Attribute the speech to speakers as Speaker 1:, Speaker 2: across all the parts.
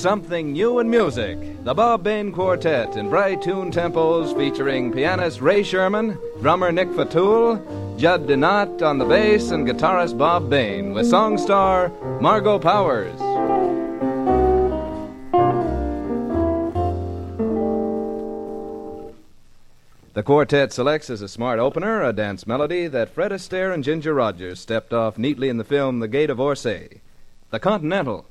Speaker 1: something new in music. The Bob Bain Quartet in bright tune tempos featuring pianist Ray Sherman, drummer Nick Fatool, Judd Dinat on the bass, and guitarist Bob Bain with song star Margo Powers. The quartet selects as a smart opener a dance melody that Fred Astaire and Ginger Rogers stepped off neatly in the film The Gay Divorcee. The Continental.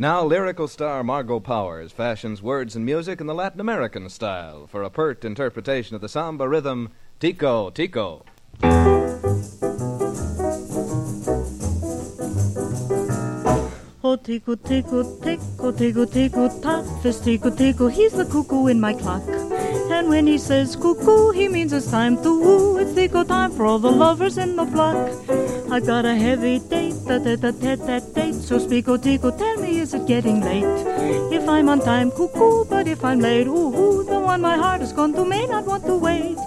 Speaker 1: Now, lyrical star Margo Powers fashions words and music in the Latin American style for a pert interpretation of the samba rhythm Tico Tico.
Speaker 2: Oh, tico, tico, tico, tico, tico, tock. This tico, tico, he's the cuckoo in my clock. And when he says cuckoo, he means it's time to woo. It's tico time for all the lovers in the block. I got a heavy date, da da da da da date. So speak, oh tico, tell me, is it getting late? If I'm on time, cuckoo, but if I'm late, ooh, ooh, the one my heart has gone to may not want to wait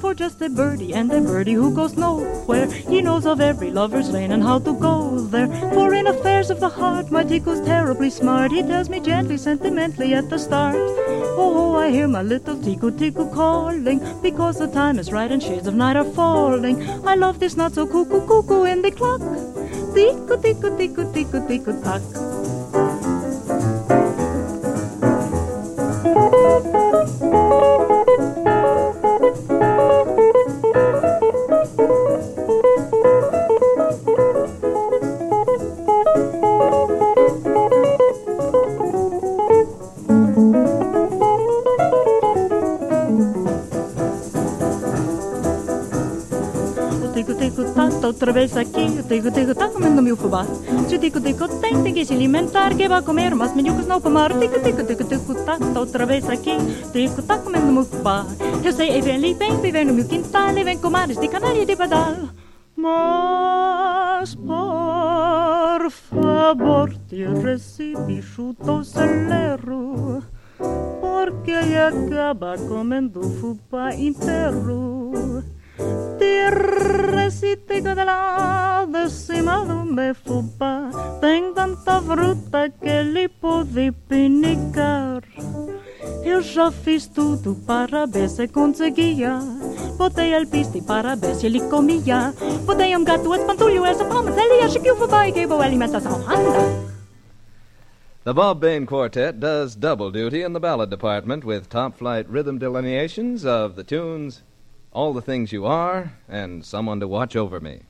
Speaker 2: for just a birdie and a birdie who goes nowhere. He knows of every lover's lane and how to go there. For in affairs of the heart, my tico's terribly smart. He tells me gently, sentimentally at the start. Oh, oh, I hear my little tico tico calling because the time is right and shades of night are falling. I love this not so cuckoo cuckoo in the clock. Tico tico tico tico tico tock. Tac, outra vez aqui, o tico tico tac comendo meu fubá. Se o tico tico tem, tem que se alimentar, que vai comer umas minhucas não pomar. Tico tico tico tico tac, outra vez aqui, tico tac comendo meu fubá. Eu sei, e vem ali, vem viver no meu quintal, e vem comares de canária e de badal. Mas por favor, te recibi chuto celero, porque acaba comendo fubá inteiro. De lá de cima do meu fubá Tem tanta fruta que pinicar. Eu já fiz tudo para ver se conseguia Botei para ver se ele comia Botei um gato, espantulho, essa palmas Ele acha que e anda
Speaker 1: The Bob Bain Quartet does double duty in the ballad department with top flight rhythm delineations of the tunes All the Things You Are and Someone to Watch Over Me.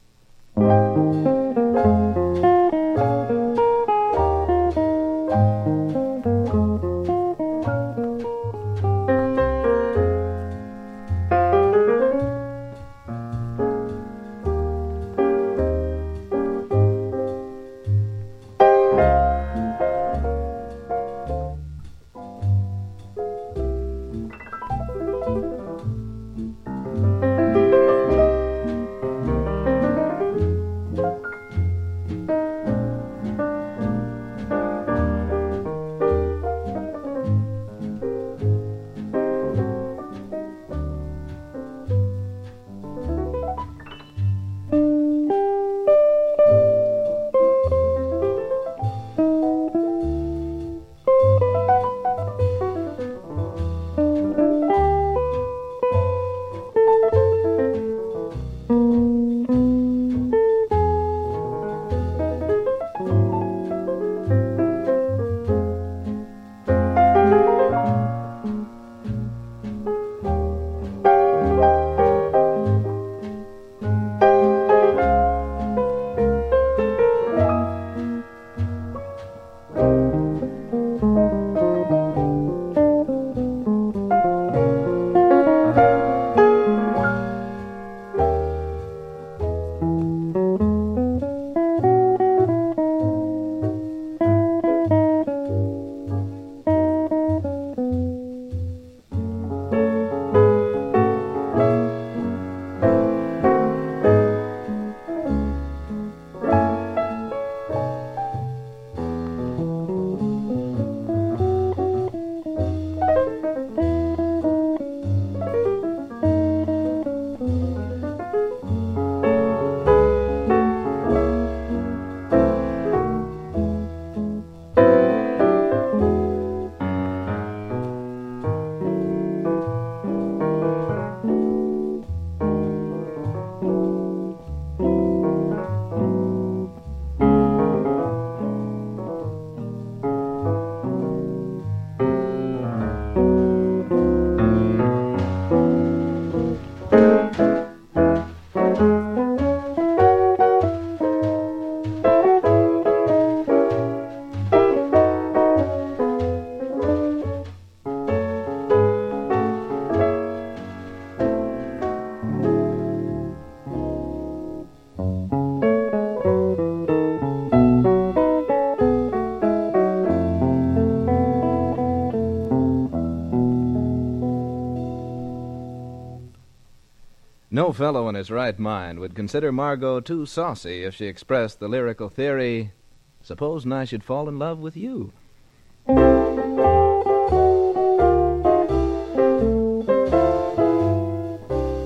Speaker 1: No fellow in his right mind would consider Margo too saucy if she expressed the lyrical theory supposing I should fall in love with you.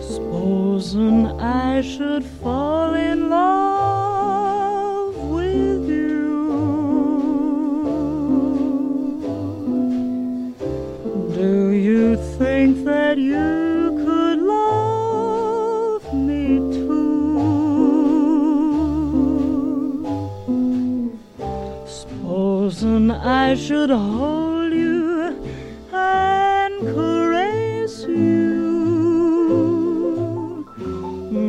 Speaker 2: Supposing I should fall in love with you. Do you think that you I should hold you and caress you.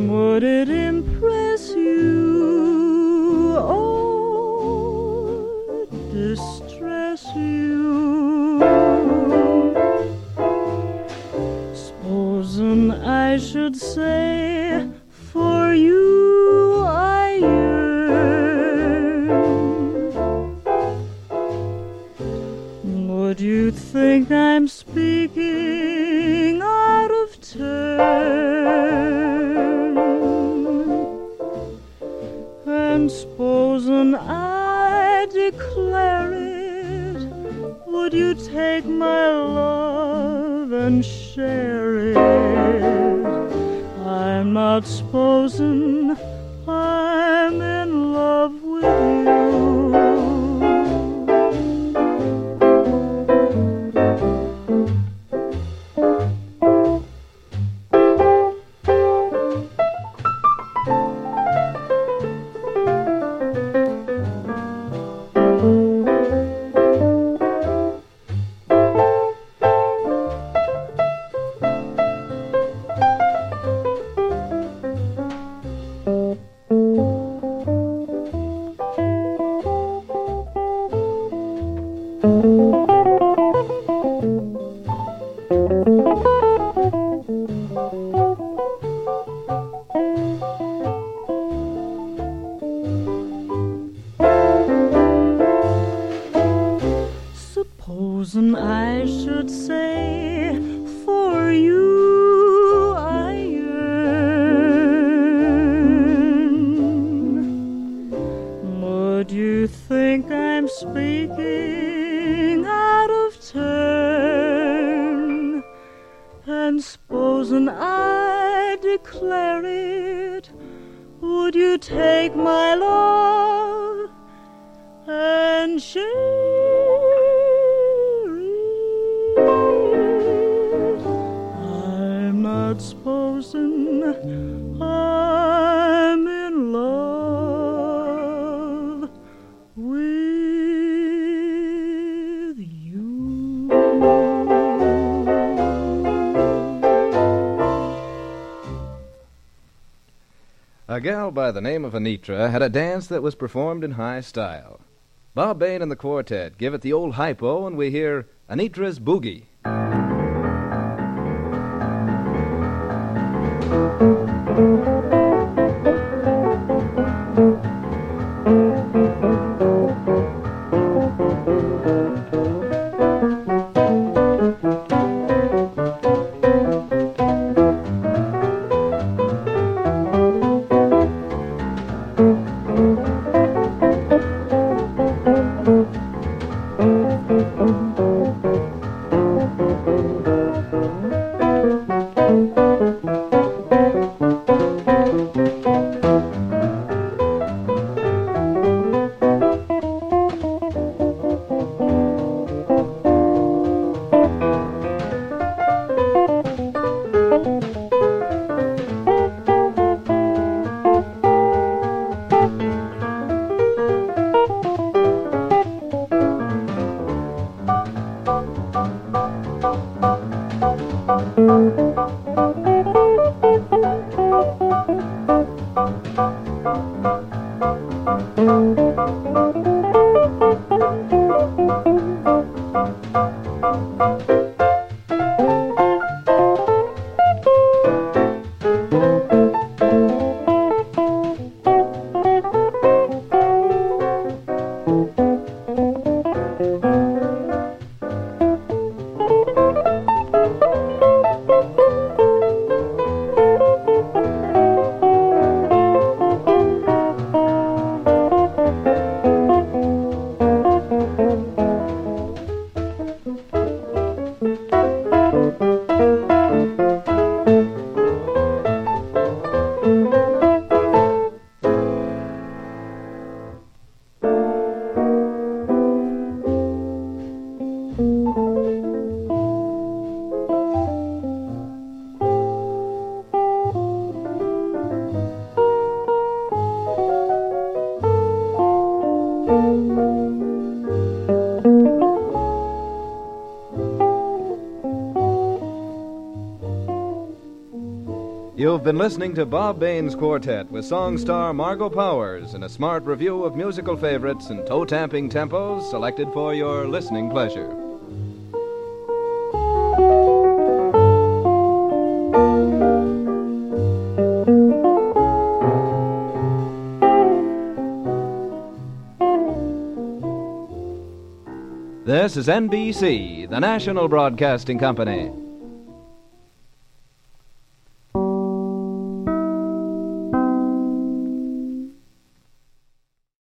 Speaker 2: Would it impress you or distress you? Supposing I should say, supposing I declare it, would you take my love and share it? I'm not supposing I'm in love with you. I should say, For you I yearn. Would you think I'm speaking out of turn? And supposing I declare it, would you take my love and share not supposing I'm in love with you.
Speaker 1: A gal by the name of Anitra had a dance that was performed in high style. Bob Bain and the quartet give it the old hypo, and we hear Anitra's Boogie. Música You've been listening to Bob Bain's Quartet with song star Margo Powers in a smart review of musical favorites and toe tamping tempos selected for your listening pleasure. This is NBC, the national broadcasting company.